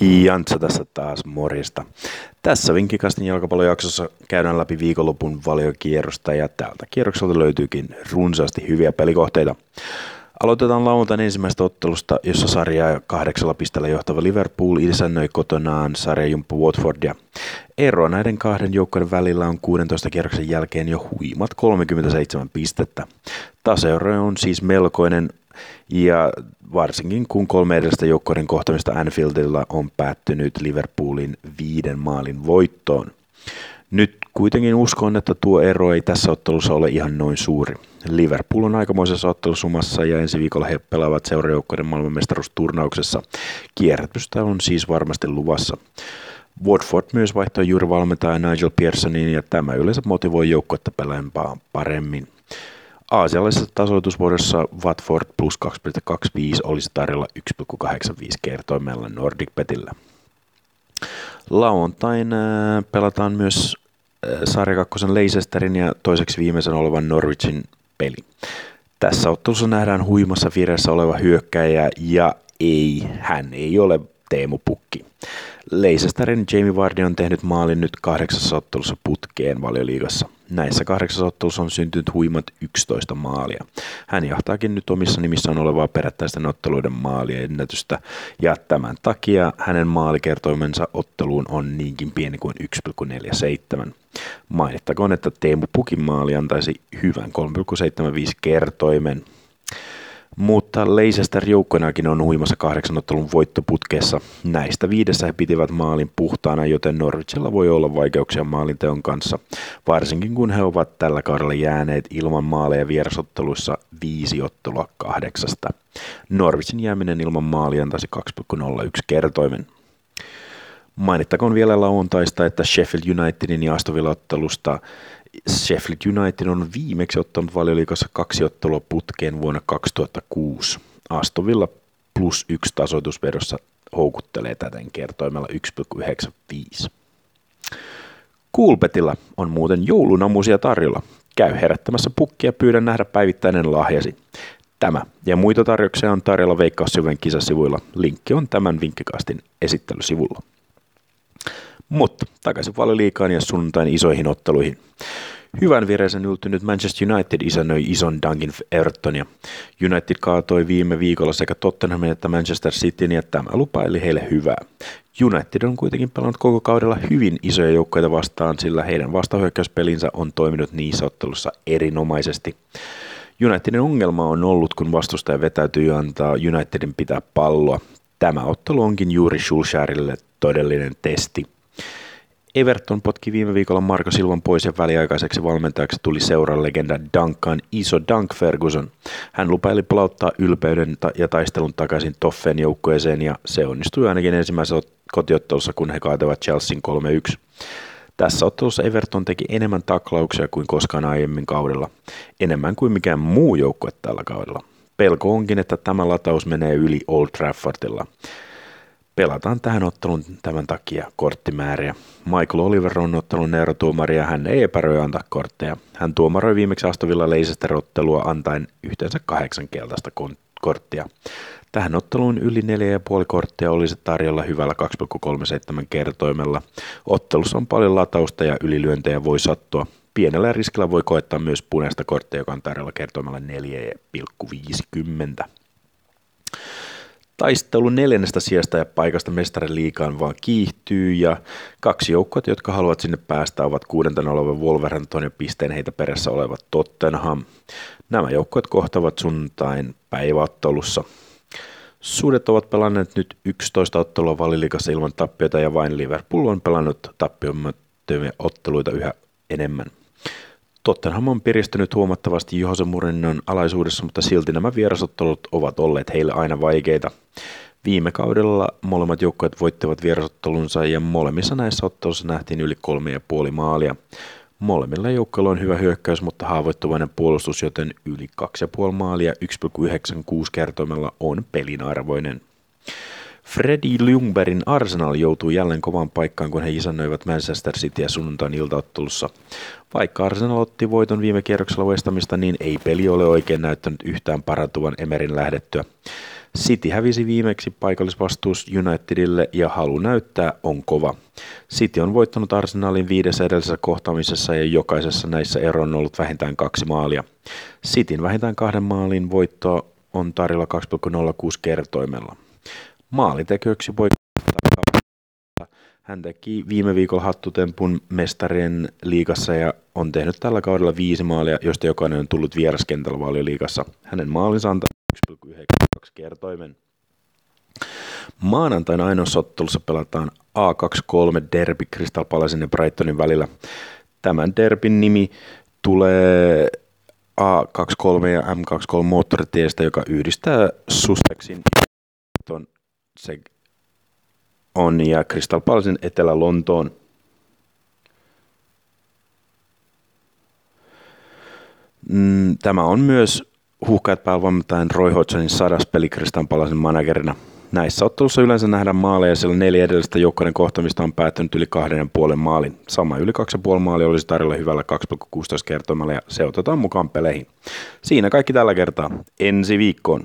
Jantsa tässä taas morista. Tässä Vinkkikastin jalkapallojaksossa käydään läpi viikonlopun valiokierrosta ja tältä kierrokselta löytyykin runsaasti hyviä pelikohteita. Aloitetaan lauantain ensimmäisestä ottelusta, jossa sarjaa kahdeksalla pisteellä johtava Liverpool isännöi kotonaan sarjajumppu Watfordia. Ero näiden kahden joukkojen välillä on 16 kierroksen jälkeen jo huimat 37 pistettä. Taseero on siis melkoinen ja varsinkin kun kolme edellistä joukkojen kohtamista Anfieldilla on päättynyt Liverpoolin viiden maalin voittoon. Nyt kuitenkin uskon, että tuo ero ei tässä ottelussa ole ihan noin suuri. Liverpool on aikamoisessa ottelusumassa ja ensi viikolla he pelaavat seurajoukkoiden maailmanmestaruusturnauksessa. Kierrätystä on siis varmasti luvassa. Watford myös vaihtoi juuri valmentaja Nigel Pearsonin ja tämä yleensä motivoi joukkuetta pelaamaan paremmin. Aasialaisessa tasoitusvuodessa Watford plus 2,25 olisi tarjolla 1,85 kertoimella Nordic Betillä. Lauantain äh, pelataan myös äh, sarja kakkosen Leicesterin ja toiseksi viimeisen olevan Norwichin peli. Tässä ottelussa nähdään huimassa vireessä oleva hyökkäjä ja ei, hän ei ole Teemu Pukki. Leicesterin Jamie Vardy on tehnyt maalin nyt kahdeksassa ottelussa putkeen valioliigassa. Näissä kahdeksassa ottelussa on syntynyt huimat 11 maalia. Hän jahtaakin nyt omissa nimissään olevaa perättäisten otteluiden maalien ennätystä, ja tämän takia hänen maalikertoimensa otteluun on niinkin pieni kuin 1,47. Mainittakoon, että Teemu Pukin maali antaisi hyvän 3,75 kertoimen, mutta Leicester joukkoinakin on huimassa kahdeksanottelun voittoputkeessa. Näistä viidessä he pitivät maalin puhtaana, joten Norwichilla voi olla vaikeuksia maalinteon kanssa, varsinkin kun he ovat tällä kaudella jääneet ilman maaleja vierasotteluissa viisi ottelua kahdeksasta. Norwichin jääminen ilman maalia antaisi 2,01 kertoimen. Mainittakoon vielä lauantaista, että Sheffield Unitedin ja ottelusta Sheffield United on viimeksi ottanut valioliikassa kaksi ottelua putkeen vuonna 2006. Astovilla plus yksi tasoitusvedossa houkuttelee täten kertoimella 1,95. Kuulpetilla on muuten joulunamusia tarjolla. Käy herättämässä pukkia pyydän nähdä päivittäinen lahjasi. Tämä ja muita tarjouksia on tarjolla Veikkaussyvän kisasivuilla. Linkki on tämän vinkkikastin esittelysivulla. Mutta takaisin liikaan ja sunnuntain isoihin otteluihin. Hyvän vireisen yltynyt Manchester United isännöi ison Dunkin Evertonia. United kaatoi viime viikolla sekä Tottenhamin että Manchester Cityn ja tämä lupaili heille hyvää. United on kuitenkin pelannut koko kaudella hyvin isoja joukkoja vastaan, sillä heidän vastahyökkäyspelinsä on toiminut niissä ottelussa erinomaisesti. Unitedin ongelma on ollut, kun vastustaja vetäytyy antaa Unitedin pitää palloa. Tämä ottelu onkin juuri Schulscherille todellinen testi. Everton potki viime viikolla Marko Silvan pois ja väliaikaiseksi valmentajaksi tuli seuran legenda Duncan Iso Dunk Ferguson. Hän lupaili palauttaa ylpeyden ja taistelun takaisin Toffen joukkueeseen ja se onnistui ainakin ensimmäisessä kotiottelussa, kun he kaatoivat Chelsean 3-1. Tässä ottelussa Everton teki enemmän taklauksia kuin koskaan aiemmin kaudella, enemmän kuin mikään muu joukkue tällä kaudella. Pelko onkin, että tämä lataus menee yli Old Traffordilla pelataan tähän ottelun tämän takia korttimääriä. Michael Oliver on ottelun neurotuomari ja hän ei epäröi antaa kortteja. Hän tuomaroi viimeksi Astovilla Leicester-ottelua antaen yhteensä kahdeksan keltaista korttia. Tähän otteluun yli 4,5 korttia olisi tarjolla hyvällä 2,37 kertoimella. Ottelussa on paljon latausta ja ylilyöntejä voi sattua. Pienellä riskillä voi koettaa myös punaista korttia, joka on tarjolla kertoimella 4,50. Taistelu neljännestä sijasta ja paikasta mestarin liikaan vaan kiihtyy ja kaksi joukkoa, jotka haluavat sinne päästä, ovat kuudentena oleva Wolverhampton ja pisteen heitä perässä olevat Tottenham. Nämä joukkueet kohtavat sunnuntain päiväottelussa. Suudet ovat pelanneet nyt 11 ottelua valilikassa ilman tappiota ja vain Liverpool on pelannut tappiomattomia otteluita yhä enemmän. Tottenham on piristynyt huomattavasti Jose Mourinhon alaisuudessa, mutta silti nämä vierasottelut ovat olleet heille aina vaikeita. Viime kaudella molemmat joukkueet voittivat vierasottelunsa ja molemmissa näissä otteluissa nähtiin yli kolme ja puoli maalia. Molemmilla joukkoilla on hyvä hyökkäys, mutta haavoittuvainen puolustus, joten yli 2,5 maalia 1,96 kertoimella on pelinarvoinen. Freddy Ljungbergin Arsenal joutuu jälleen kovaan paikkaan, kun he isännöivät Manchester Cityä sunnuntain iltaottelussa. Vaikka Arsenal otti voiton viime kierroksella Westamista, niin ei peli ole oikein näyttänyt yhtään parantuvan Emerin lähdettyä. City hävisi viimeksi paikallisvastuus Unitedille ja halu näyttää on kova. City on voittanut Arsenalin viidessä edellisessä kohtaamisessa ja jokaisessa näissä ero on ollut vähintään kaksi maalia. Cityn vähintään kahden maalin voittoa on tarjolla 2,06 kertoimella. Maaliteköksi voi hän teki viime viikolla hattutempun mestarien liigassa ja on tehnyt tällä kaudella viisi maalia, joista jokainen on tullut vieraskentällä liigassa. Hänen maalinsa antaa 1,92 kertoimen. Maanantaina ainoassa ottelussa pelataan A23 derby Crystal Palacein ja Brightonin välillä. Tämän derbin nimi tulee A23 ja M23 moottoritiestä, joka yhdistää Sussexin se on ja Crystal Palacein Etelä-Lontoon. Mm, tämä on myös huhkaat päävalmentajan Roy Hodgsonin sadas peli Crystal Palacein managerina. Näissä ottelussa yleensä nähdään maaleja, sillä neljä edellistä joukkojen kohtamista on päättynyt yli kahden ja puolen maalin. Sama yli kaksi ja puoli maalia olisi tarjolla hyvällä 2,16 kertoimella ja se otetaan mukaan peleihin. Siinä kaikki tällä kertaa. Ensi viikkoon.